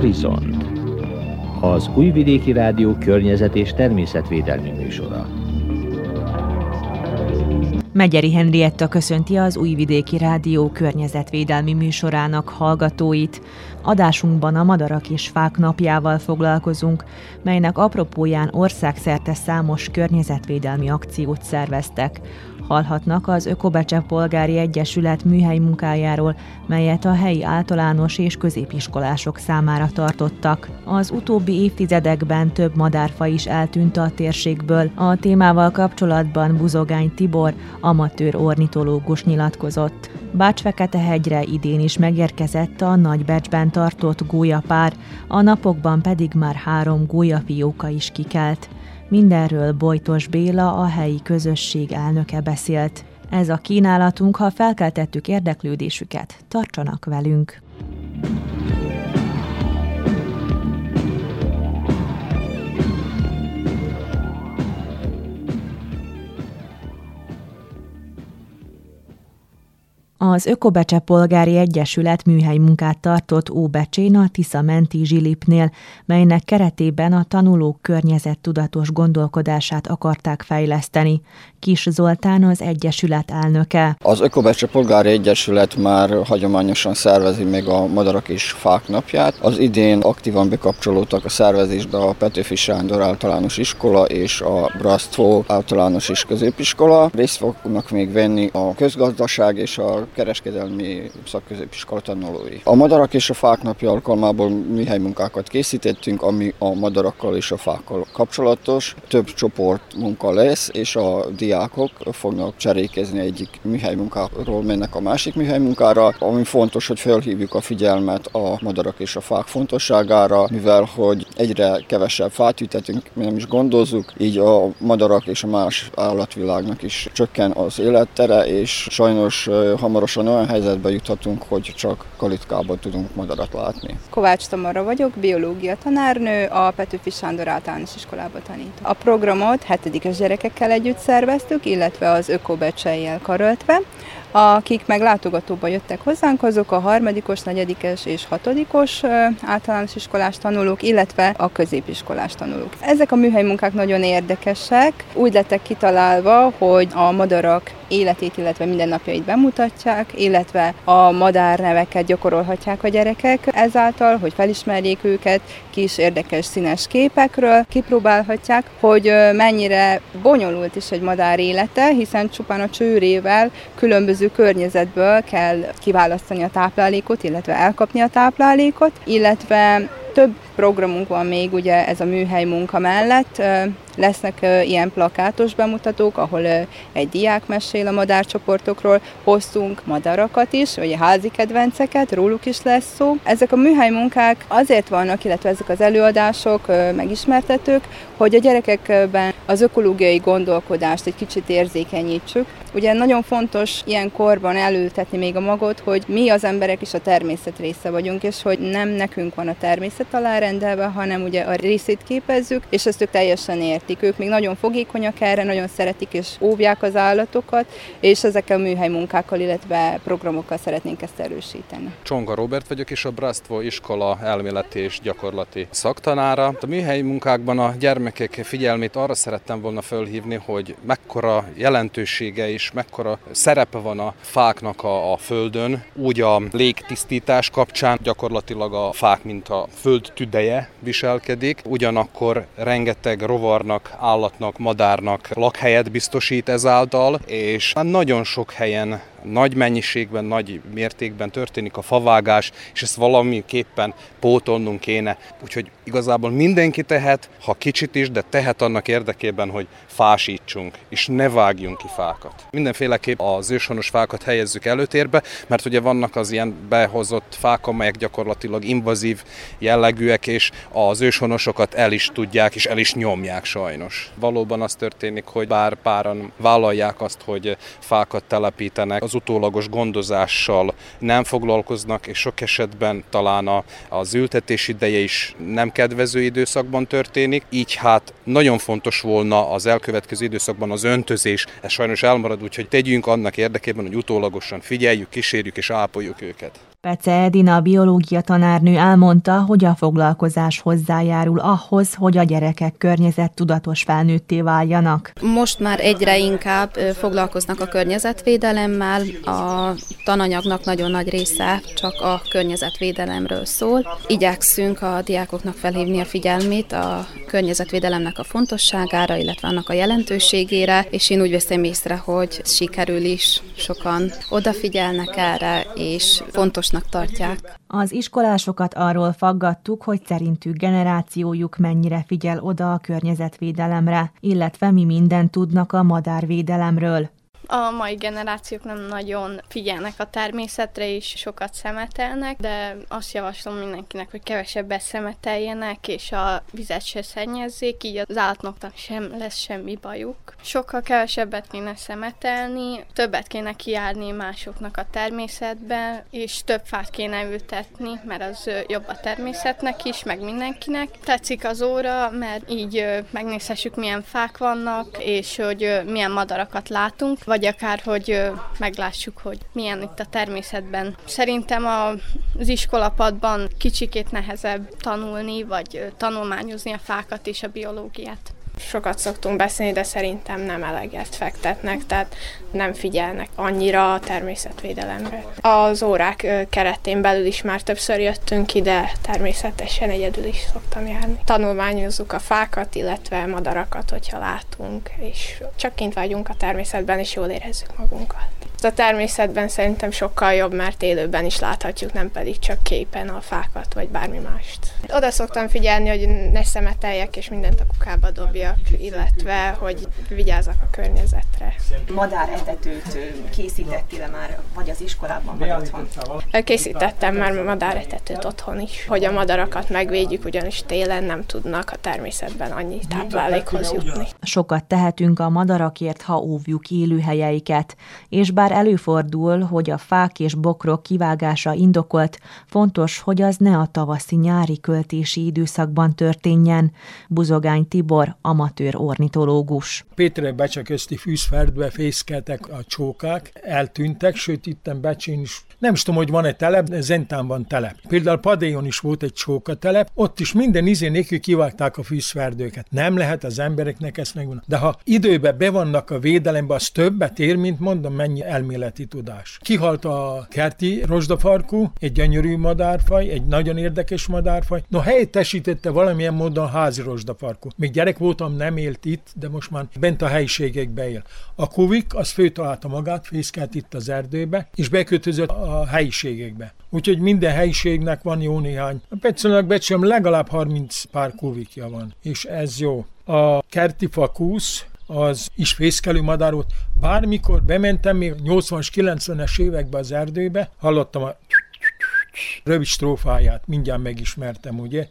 Horizont az Újvidéki Rádió környezet és természetvédelmi műsora. Megyeri Henrietta köszönti az Újvidéki Rádió környezetvédelmi műsorának hallgatóit. Adásunkban a Madarak és Fák napjával foglalkozunk, melynek apropóján országszerte számos környezetvédelmi akciót szerveztek hallhatnak az Ökobecse Polgári Egyesület műhely munkájáról, melyet a helyi általános és középiskolások számára tartottak. Az utóbbi évtizedekben több madárfa is eltűnt a térségből. A témával kapcsolatban Buzogány Tibor, amatőr ornitológus nyilatkozott. Bácsfekete-hegyre idén is megérkezett a Nagybecsben tartott gólyapár, a napokban pedig már három gólyafióka is kikelt. Mindenről Bojtos Béla, a helyi közösség elnöke beszélt. Ez a kínálatunk, ha felkeltettük érdeklődésüket, tartsanak velünk! Az Ökobecse Polgári Egyesület műhely munkát tartott Óbecsén a Tisza menti zsilipnél, melynek keretében a tanulók környezettudatos gondolkodását akarták fejleszteni. Kis Zoltán az Egyesület elnöke. Az Ökobecse Polgári Egyesület már hagyományosan szervezi még a Madarak és Fák napját. Az idén aktívan bekapcsolódtak a szervezésbe a Petőfi Sándor általános iskola és a Brasztfó általános és középiskola. Részt fognak még venni a közgazdaság és a kereskedelmi szakközépiskola tanulói. A madarak és a fák napja alkalmából műhely munkákat készítettünk, ami a madarakkal és a fákkal kapcsolatos. Több csoport munka lesz, és a diákok fognak cserékezni egyik műhely munkáról mennek a másik műhely munkára, ami fontos, hogy felhívjuk a figyelmet a madarak és a fák fontosságára, mivel hogy egyre kevesebb fát ütetünk, nem is gondozzuk, így a madarak és a más állatvilágnak is csökken az élettere, és sajnos hamar hamarosan olyan helyzetbe juthatunk, hogy csak kalitkában tudunk madarat látni. Kovács Tamara vagyok, biológia tanárnő, a Petőfi Sándor általános iskolában tanítom. A programot hetedikes gyerekekkel együtt szerveztük, illetve az ökobecsejjel karöltve. Akik meg látogatóba jöttek hozzánk, azok a harmadikos, negyedikes és hatodikos általános iskolás tanulók, illetve a középiskolás tanulók. Ezek a műhely munkák nagyon érdekesek. Úgy lettek kitalálva, hogy a madarak életét, illetve mindennapjait bemutatják, illetve a madárneveket gyakorolhatják a gyerekek ezáltal, hogy felismerjék őket, kis érdekes színes képekről, kipróbálhatják, hogy mennyire bonyolult is egy madár élete, hiszen csupán a csőrével különböző környezetből kell kiválasztani a táplálékot, illetve elkapni a táplálékot, illetve több programunk van még ugye ez a műhely munka mellett. Lesznek ilyen plakátos bemutatók, ahol egy diák mesél a madárcsoportokról, hoztunk madarakat is, vagy házi kedvenceket, róluk is lesz szó. Ezek a műhely munkák azért vannak, illetve ezek az előadások, megismertetők, hogy a gyerekekben az ökológiai gondolkodást egy kicsit érzékenyítsük. Ugye nagyon fontos ilyen korban előtetni még a magot, hogy mi az emberek is a természet része vagyunk, és hogy nem nekünk van a természet alárendelve, hanem ugye a részét képezzük, és ezt ők teljesen értik. Ők még nagyon fogékonyak erre, nagyon szeretik és óvják az állatokat, és ezekkel a műhely munkákkal, illetve programokkal szeretnénk ezt erősíteni. Csonga Robert vagyok, és a Brasztvo iskola elméleti és gyakorlati szaktanára. A műhely munkákban a gyermekek figyelmét arra szerettem volna fölhívni, hogy mekkora jelentősége és mekkora szerepe van a fáknak a, a földön, úgy a légtisztítás kapcsán gyakorlatilag a fák, mint a föld tüdeje viselkedik, ugyanakkor rengeteg rovarnak, állatnak, madárnak lakhelyet biztosít ezáltal, és nagyon sok helyen nagy mennyiségben, nagy mértékben történik a favágás, és ezt valamiképpen pótolnunk kéne. Úgyhogy igazából mindenki tehet, ha kicsit is, de tehet annak érdekében, hogy fásítsunk, és ne vágjunk ki fákat. Mindenféleképp az őshonos fákat helyezzük előtérbe, mert ugye vannak az ilyen behozott fák, amelyek gyakorlatilag invazív jellegűek, és az őshonosokat el is tudják, és el is nyomják sajnos. Valóban az történik, hogy bár páran vállalják azt, hogy fákat telepítenek, az utólagos gondozással nem foglalkoznak, és sok esetben talán a, az ültetés ideje is nem kedvező időszakban történik, így hát nagyon fontos volna az elkövetkező időszakban az öntözés, ez sajnos elmarad, úgyhogy tegyünk annak érdekében, hogy utólagosan figyeljük, kísérjük és ápoljuk őket. Pece Edina biológia tanárnő elmondta, hogy a foglalkozás hozzájárul ahhoz, hogy a gyerekek környezet tudatos felnőtté váljanak. Most már egyre inkább foglalkoznak a környezetvédelemmel, a tananyagnak nagyon nagy része csak a környezetvédelemről szól. Igyekszünk a diákoknak felhívni a figyelmét a környezetvédelemnek a fontosságára, illetve annak a jelentőségére, és én úgy veszem észre, hogy sikerül is, sokan odafigyelnek erre, és fontos fontosnak tartják. Az iskolásokat arról faggattuk, hogy szerintük generációjuk mennyire figyel oda a környezetvédelemre, illetve mi mindent tudnak a madárvédelemről. A mai generációk nem nagyon figyelnek a természetre, és sokat szemetelnek, de azt javaslom mindenkinek, hogy kevesebbet szemeteljenek, és a vizet se szennyezzék, így az állatoknak sem lesz semmi bajuk. Sokkal kevesebbet kéne szemetelni, többet kéne kiárni másoknak a természetbe, és több fát kéne ültetni, mert az jobb a természetnek is, meg mindenkinek. Tetszik az óra, mert így megnézhessük, milyen fák vannak, és hogy milyen madarakat látunk, vagy akár, hogy meglássuk, hogy milyen itt a természetben. Szerintem az iskolapadban kicsikét nehezebb tanulni, vagy tanulmányozni a fákat és a biológiát sokat szoktunk beszélni, de szerintem nem eleget fektetnek, tehát nem figyelnek annyira a természetvédelemre. Az órák keretén belül is már többször jöttünk ide, természetesen egyedül is szoktam járni. Tanulmányozzuk a fákat, illetve madarakat, hogyha látunk, és csak kint vagyunk a természetben, és jól érezzük magunkat. A természetben szerintem sokkal jobb, mert élőben is láthatjuk, nem pedig csak képen a fákat, vagy bármi mást. Oda szoktam figyelni, hogy ne szemeteljek, és mindent a kukába dobjak, illetve, hogy vigyázzak a környezetre. Madár etetőt készítettél már, vagy az iskolában, vagy otthon? Készítettem már madár etetőt otthon is, hogy a madarakat megvédjük, ugyanis télen nem tudnak a természetben annyi táplálékhoz jutni. Sokat tehetünk a madarakért, ha óvjuk élőhelyeiket, és bár előfordul, hogy a fák és bokrok kivágása indokolt, fontos, hogy az ne a tavaszi-nyári költési időszakban történjen. Buzogány Tibor, amatőr ornitológus. Péter Becse közti fűzferdbe fészkeltek a csókák, eltűntek, sőt itten Becsén is nem is tudom, hogy van-e telep, Zentán van telep. Például Padéjon is volt egy csóka telep, ott is minden izé nélkül kivágták a fűszferdőket. Nem lehet az embereknek ezt megmondani. De ha időbe bevannak a védelembe, az többet ér, mint mondom, mennyi elméleti tudás. Kihalt a kerti rozsdafarkú, egy gyönyörű madárfaj, egy nagyon érdekes madárfaj. No, helyettesítette valamilyen módon a házi rozsdafarkú. Még gyerek voltam, nem élt itt, de most már bent a helyiségekbe él. A kuvik, az főtalálta magát, fészkelt itt az erdőbe, és bekötözött a helyiségekbe. Úgyhogy minden helyiségnek van jó néhány. A Petszonak becsem legalább 30 pár kuvikja van, és ez jó. A kerti fakúsz, az is fészkelő madár volt. Bármikor bementem, még 80-as, 90-es években az erdőbe, hallottam a rövid strófáját, mindjárt megismertem, ugye,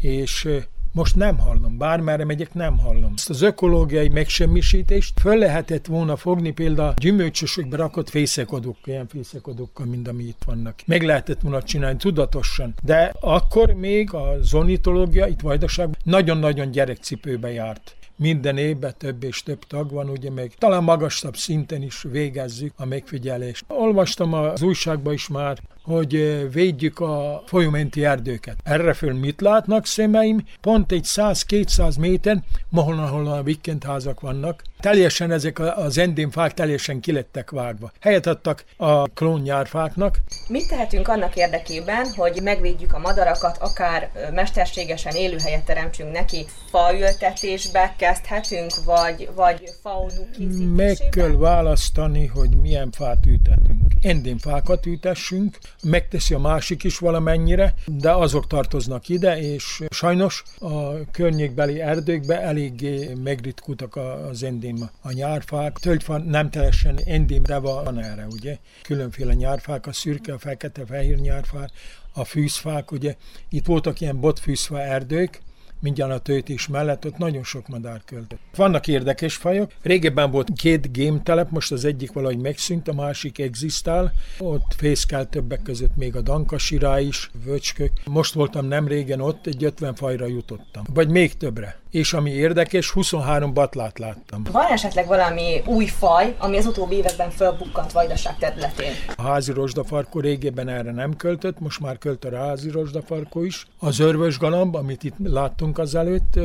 és most nem hallom, bármerre megyek, nem hallom. Ezt az ökológiai megsemmisítést föl lehetett volna fogni például gyümölcsösökbe rakott fészekodók, ilyen fészekodókkal, mint ami itt vannak. Meg lehetett volna csinálni tudatosan. De akkor még a zonitológia itt Vajdaságban nagyon-nagyon gyerekcipőbe járt minden évben több és több tag van, ugye még talán magasabb szinten is végezzük a megfigyelést. Olvastam az újságban is már, hogy védjük a folyómenti erdőket. Erre föl mit látnak szemeim? Pont egy 100-200 méter, ahol, ahol a házak vannak, teljesen ezek az endémfák teljesen kilettek vágva. Helyet adtak a klónnyárfáknak. Mit tehetünk annak érdekében, hogy megvédjük a madarakat, akár mesterségesen élőhelyet teremtsünk neki? Faültetésbe kezdhetünk, vagy, vagy faodú Meg kell választani, hogy milyen fát ültetünk. Endémfákat ültessünk, megteszi a másik is valamennyire, de azok tartoznak ide, és sajnos a környékbeli erdőkbe eléggé megritkultak az endém a nyárfák. Tölgyfa nem teljesen endém, de van erre, ugye? Különféle nyárfák, a szürke, a fekete, a fehér nyárfák, a fűzfák, ugye? Itt voltak ilyen botfűzfa erdők, mindjárt a töltés mellett, ott nagyon sok madár költött. Vannak érdekes fajok. Régebben volt két gémtelep, most az egyik valahogy megszűnt, a másik existál. Ott fészkel többek között még a dankasirá is, vöcskök. Most voltam nem régen ott, egy 50 fajra jutottam. Vagy még többre. És ami érdekes, 23 batlát láttam. Van esetleg valami új faj, ami az utóbbi években fölbukkant Vajdaság területén? A házi rozsdafarkó régebben erre nem költött, most már költ a házi rozsdafarkó is. Az örvös galamb, amit itt láttunk azelőtt,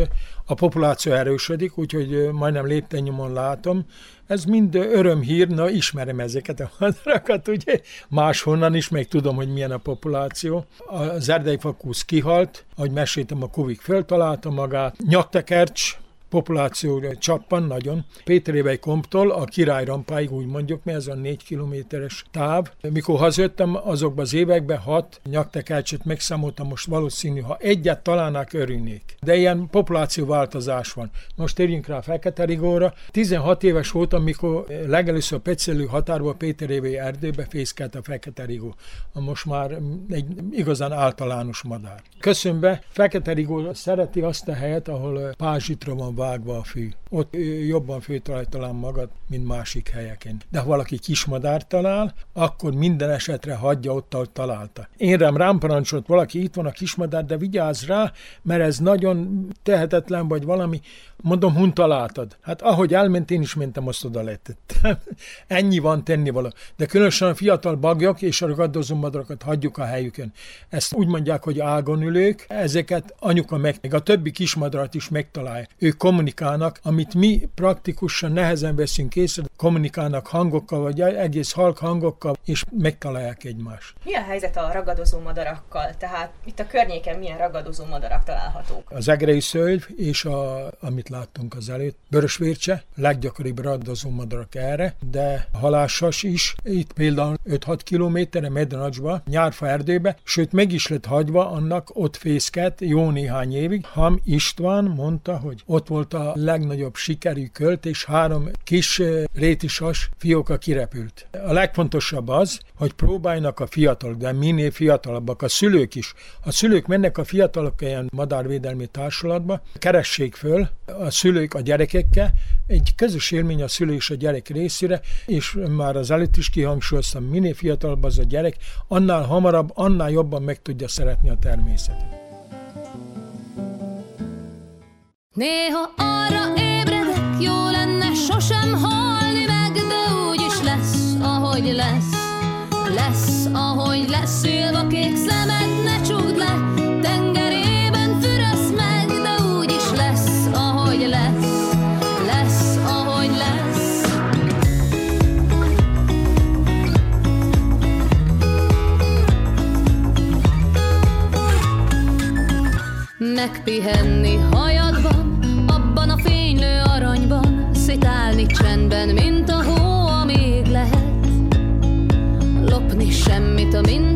a populáció erősödik, úgyhogy majdnem léptennyomon látom. Ez mind örömhír, na ismerem ezeket a madarakat, ugye máshonnan is, még tudom, hogy milyen a populáció. Az erdei kihalt, ahogy meséltem, a kuvik föltalálta magát. Nyaktekercs, populáció csappan nagyon. Péterévei komptól a király rampáig, úgy mondjuk, mert ez a négy kilométeres táv. Mikor hazajöttem, azokban az években hat nyaktekelcset megszámoltam, most valószínű, ha egyet találnák, örülnék. De ilyen populációváltozás van. Most térjünk rá Fekete Rigóra. 16 éves voltam, mikor legelőször a Pecelő határba Péterévei erdőbe fészkelt a Fekete Rigó. Most már egy igazán általános madár. Köszönbe, Fekete Rigó szereti azt a helyet, ahol pázsitra van vágva a fű. Ott jobban főtalálj talán magad, mint másik helyeken. De ha valaki kismadár talál, akkor minden esetre hagyja ott, ahol találta. Én rám rám parancsolt valaki, itt van a kismadár, de vigyázz rá, mert ez nagyon tehetetlen, vagy valami. Mondom, hun találtad. Hát ahogy elment, én is mentem, azt oda letettem. Ennyi van tennivaló. De különösen a fiatal bagyok és a ragadozó madarakat hagyjuk a helyükön. Ezt úgy mondják, hogy ágon ülők, ezeket anyuka meg, meg a többi kismadarat is megtalálja. Ők kommunikálnak, amit mi praktikusan nehezen veszünk észre, kommunikálnak hangokkal, vagy egész halk hangokkal, és megtalálják egymást. Mi a helyzet a ragadozó madarakkal? Tehát itt a környéken milyen ragadozó madarak találhatók? Az egrei szölgy és a, amit láttunk az előtt, vörösvércse, leggyakoribb ragadozó madarak erre, de halássas is, itt például 5-6 kilométerre Mednacsba, nyárfa erdőbe, sőt meg is lett hagyva annak ott fészket jó néhány évig. Ham István mondta, hogy ott volt a legnagyobb sikerű költ, és három kis rétisas fióka kirepült. A legfontosabb az, hogy próbáljanak a fiatalok, de minél fiatalabbak, a szülők is. A szülők mennek a fiatalok ilyen madárvédelmi társulatba, keressék föl a szülők a gyerekekkel, egy közös élmény a szülő és a gyerek részére, és már az előtt is kihangsúlyoztam, minél fiatalabb az a gyerek, annál hamarabb, annál jobban meg tudja szeretni a természetet. Néha arra ébredek, jó lenne sosem halni meg, de úgyis lesz, ahogy lesz. Lesz, ahogy lesz, szilva kék szemed, ne csukd le, tengerében fürösz meg, de úgyis lesz, ahogy lesz. Lesz, ahogy lesz. Megpihenni hajadban, También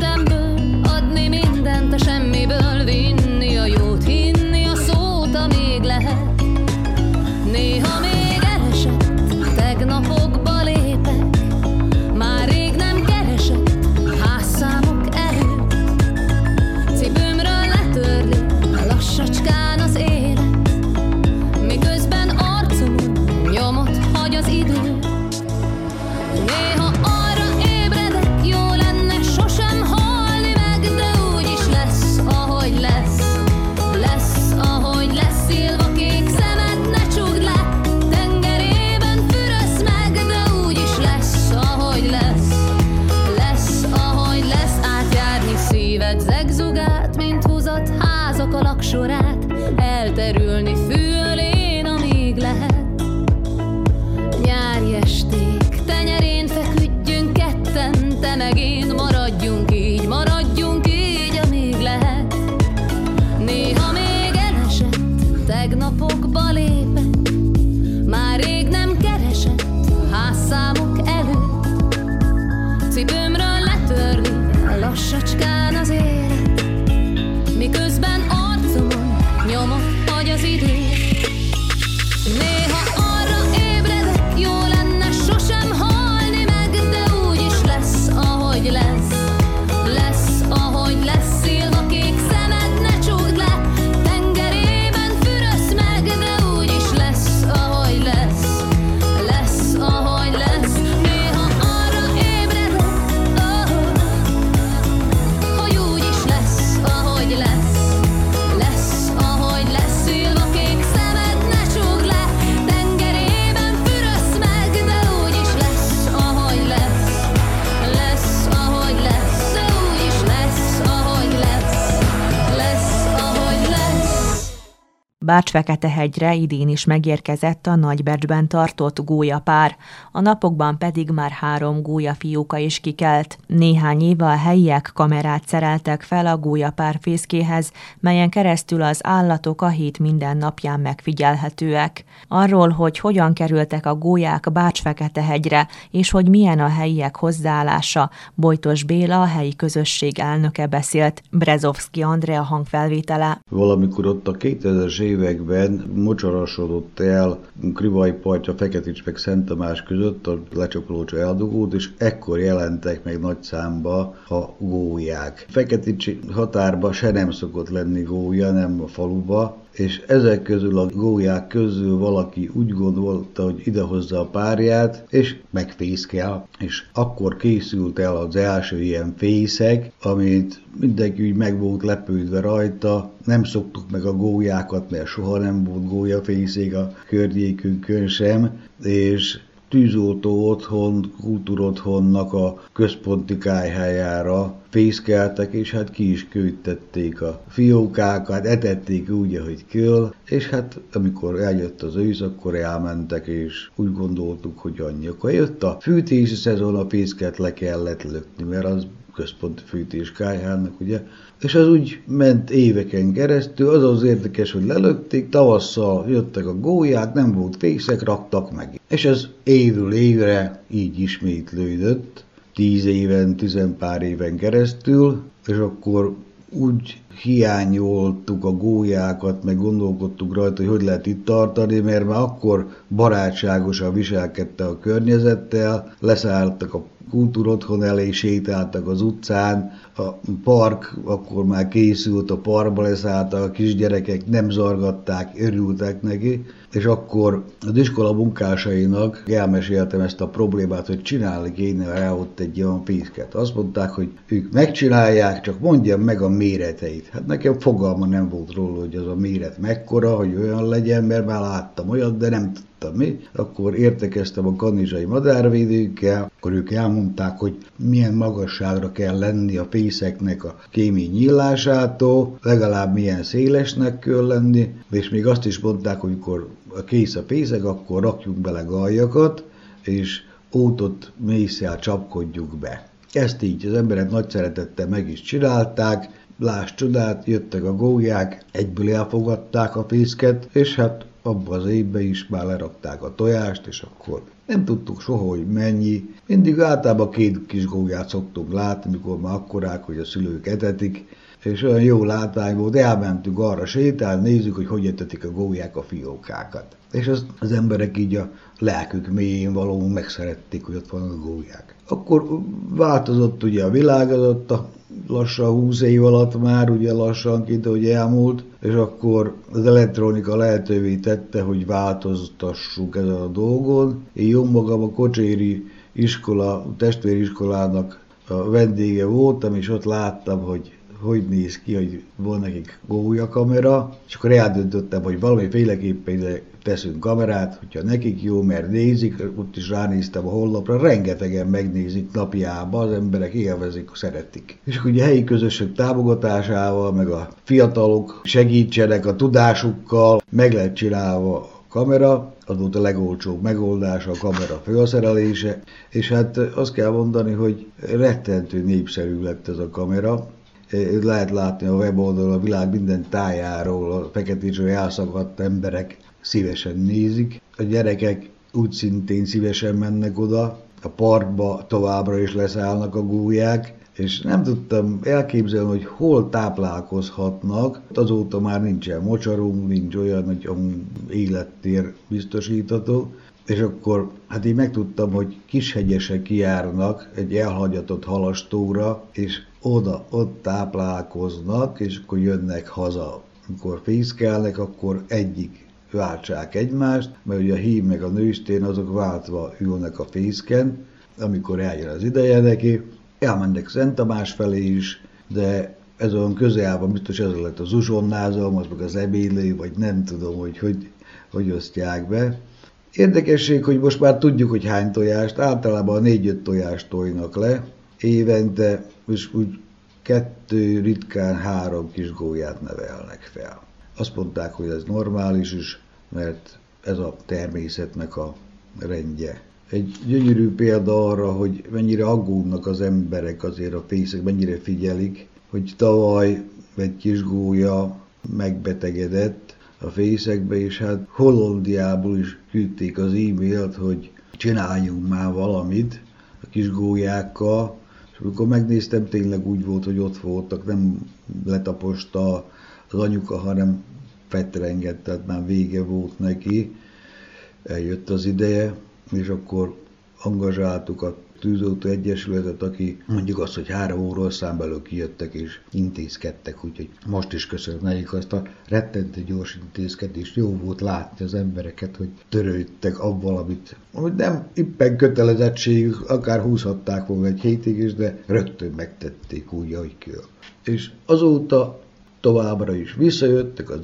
Bács-Fekete-hegyre idén is megérkezett a Nagybecsben tartott gólyapár, a napokban pedig már három gólyafióka is kikelt. Néhány éve a helyiek kamerát szereltek fel a gólyapár fészkéhez, melyen keresztül az állatok a hét minden napján megfigyelhetőek. Arról, hogy hogyan kerültek a gólyák Bács-Fekete-hegyre, és hogy milyen a helyiek hozzáállása, Bojtos Béla, a helyi közösség elnöke beszélt. Brezovski Andrea hangfelvétele. Valamikor ott a 2000-es években mocsarasodott el Krivaj partja, Feketics meg Szent Tamás között a lecsapolócsa eldugót, és ekkor jelentek meg nagy számba a gólyák. Feketics határba se nem szokott lenni gólya, nem a faluba, és ezek közül a gólyák közül valaki úgy gondolta, hogy idehozza a párját, és megfészkel, és akkor készült el az első ilyen fészek, amit mindenki úgy meg volt lepődve rajta, nem szoktuk meg a gólyákat, mert soha nem volt gólyafészék a környékünkön sem, és tűzoltó otthon, kultúrotthonnak a központi kájhájára fészkeltek, és hát ki is kőítették a fiókákat, etették úgy, ahogy kell, és hát amikor eljött az ősz, akkor elmentek, és úgy gondoltuk, hogy annyi. Akkor jött a fűtési szezon, a fészket le kellett lökni, mert az központi fűtés kájhának, ugye, és az úgy ment éveken keresztül, az az érdekes, hogy lelökték, tavasszal jöttek a gólyák, nem volt fészek, raktak meg. És ez évről évre így ismétlődött, tíz éven, tizenpár éven keresztül, és akkor úgy hiányoltuk a gólyákat, meg gondolkodtuk rajta, hogy hogy lehet itt tartani, mert már akkor barátságosan viselkedte a környezettel, leszálltak a kultúrotthon elé, sétáltak az utcán, a park akkor már készült, a parkba leszálltak, a kisgyerekek nem zargatták, örültek neki, és akkor az iskola munkásainak elmeséltem ezt a problémát, hogy csinálni kéne rá ott egy olyan fészket. Azt mondták, hogy ők megcsinálják, csak mondjam meg a méreteit. Hát nekem fogalma nem volt róla, hogy az a méret mekkora, hogy olyan legyen, mert már láttam olyat, de nem mi. Akkor értekeztem a kanizsai madárvédőkkel, akkor ők elmondták, hogy milyen magasságra kell lenni a fészeknek a kémény nyílásától, legalább milyen szélesnek kell lenni, és még azt is mondták, hogy amikor kész a fészek, akkor rakjuk bele galjakat, és ótot mészsel csapkodjuk be. Ezt így az emberek nagy szeretettel meg is csinálták, Láss csodát, jöttek a gólyák, egyből elfogadták a fészket, és hát abban az évben is már lerakták a tojást, és akkor nem tudtuk soha, hogy mennyi. Mindig általában két kis gólyát szoktunk látni, mikor már akkorák, hogy a szülők etetik, és olyan jó látvány volt, elmentünk arra sétálni, nézzük, hogy hogy etetik a gólyák a fiókákat. És az, az emberek így a lelkük mélyén való megszerették, hogy ott van a gólyák. Akkor változott ugye a világ, az ott a lassan 20 év alatt már, ugye lassanként, hogy elmúlt, és akkor az elektronika lehetővé tette, hogy változtassuk ezen a dolgon. Én jó magam a Kocséri iskola, testvériskolának a vendége voltam, és ott láttam, hogy hogy néz ki, hogy van nekik kamera, és akkor eldöntöttem, hogy valamiféleképpen teszünk kamerát, hogyha nekik jó, mert nézik, ott is ránéztem a honlapra, rengetegen megnézik napjába, az emberek élvezik, szeretik. És ugye a helyi közösség támogatásával, meg a fiatalok segítsenek a tudásukkal, meg lehet csinálva kamera, az volt a legolcsóbb megoldás, a kamera felszerelése, és hát azt kell mondani, hogy rettentő népszerű lett ez a kamera, lehet látni a weboldalon a világ minden tájáról, a feketéről elszakadt emberek szívesen nézik. A gyerekek úgy szintén szívesen mennek oda, a parkba továbbra is leszállnak a gólyák, és nem tudtam elképzelni, hogy hol táplálkozhatnak. Azóta már nincsen mocsarunk, nincs olyan, hogy élettér biztosítható, és akkor hát én megtudtam, hogy kishegyesek kijárnak egy elhagyatott halastóra, és oda, ott táplálkoznak, és akkor jönnek haza. Amikor fészkelnek, akkor egyik váltsák egymást, mert ugye a hím meg a nőstén azok váltva ülnek a fészken, amikor eljön az ideje neki, elmennek Szent Tamás felé is, de ez olyan közelben biztos ez lett az uzsonnázom, az meg az ebédlő, vagy nem tudom, hogy hogy, hogy osztják be. Érdekesség, hogy most már tudjuk, hogy hány tojást, általában négy-öt tojást tojnak le évente, és úgy kettő, ritkán három kis gólyát nevelnek fel. azt mondták, hogy ez normális is, mert ez a természetnek a rendje. Egy gyönyörű példa arra, hogy mennyire aggódnak az emberek azért a fészek, mennyire figyelik, hogy tavaly egy kis gólya megbetegedett a fészekbe, és hát Hollandiából is küldték az e-mailt, hogy csináljunk már valamit a kis gólyákkal, és amikor megnéztem, tényleg úgy volt, hogy ott voltak, nem letaposta az anyuka, hanem fetrengett, tehát már vége volt neki, eljött az ideje, és akkor angazsáltuk a tűzoltó egyesületet, aki mondjuk azt, hogy három óra belül kijöttek és intézkedtek, úgyhogy most is köszönöm nekik azt a rettentő gyors intézkedést. Jó volt látni az embereket, hogy törődtek abban, amit, amit nem éppen kötelezettségük, akár húzhatták volna egy hétig is, de rögtön megtették úgy, ahogy kell. És azóta továbbra is visszajöttek az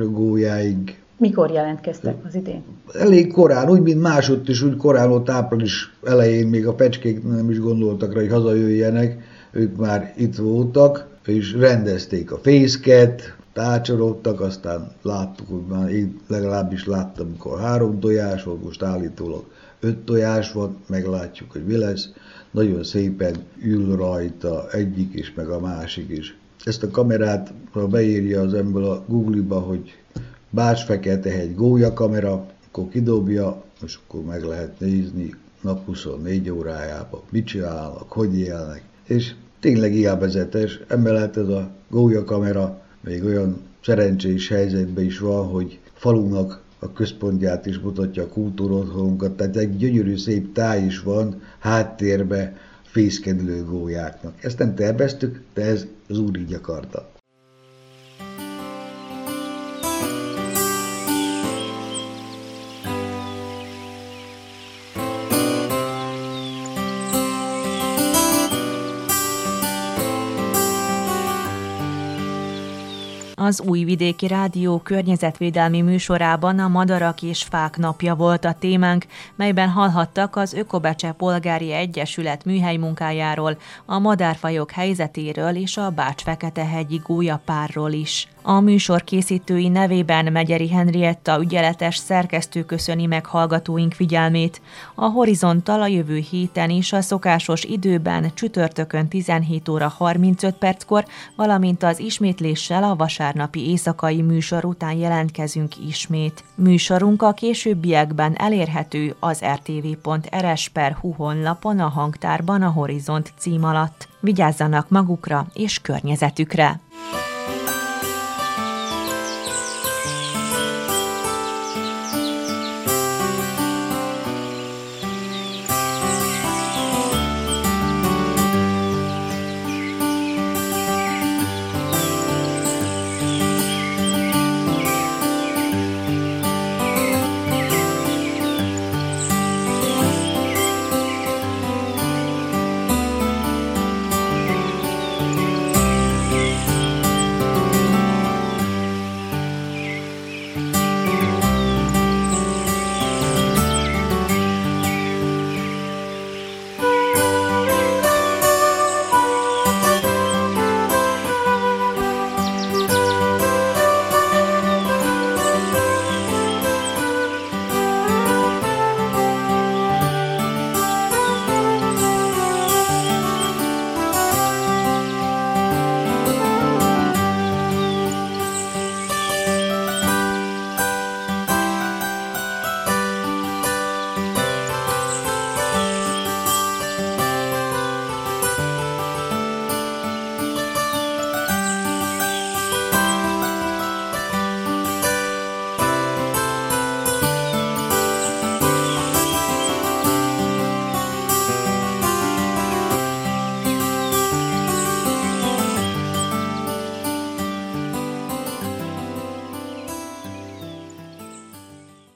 a gólyáig, mikor jelentkeztek az idén? Elég korán, úgy, mint másodt is, úgy korán ott április elején még a pecskék nem is gondoltak rá, hogy hazajöjjenek, ők már itt voltak, és rendezték a fészket, tácsorogtak, aztán láttuk, hogy már én legalábbis láttam, amikor három tojás volt, most állítólag öt tojás van, meglátjuk, hogy mi lesz. Nagyon szépen ül rajta egyik is, meg a másik is. Ezt a kamerát, ha beírja az ember a Google-ba, hogy Bács Fekete egy gólya kamera, akkor kidobja, és akkor meg lehet nézni nap 24 órájában, mit csinálnak, hogy élnek. És tényleg élvezetes, emellett ez a gólya kamera még olyan szerencsés helyzetben is van, hogy falunak a központját is mutatja a kultúrotthonunkat, tehát egy gyönyörű szép táj is van háttérbe fészkedő gólyáknak. Ezt nem terveztük, de ez az úr így akarta. Az Újvidéki Rádió környezetvédelmi műsorában a Madarak és Fák napja volt a témánk, melyben hallhattak az Ökobecse Polgári Egyesület műhely munkájáról, a madárfajok helyzetéről és a Bács-Fekete-hegyi gólyapárról is. A műsor készítői nevében Megyeri Henrietta ügyeletes szerkesztő köszöni meg hallgatóink figyelmét. A Horizonttal a jövő héten is a szokásos időben csütörtökön 17 óra 35 perckor, valamint az ismétléssel a vasárnapi éjszakai műsor után jelentkezünk ismét. Műsorunk a későbbiekben elérhető az rtv.rs.hu honlapon a hangtárban a Horizont cím alatt. Vigyázzanak magukra és környezetükre!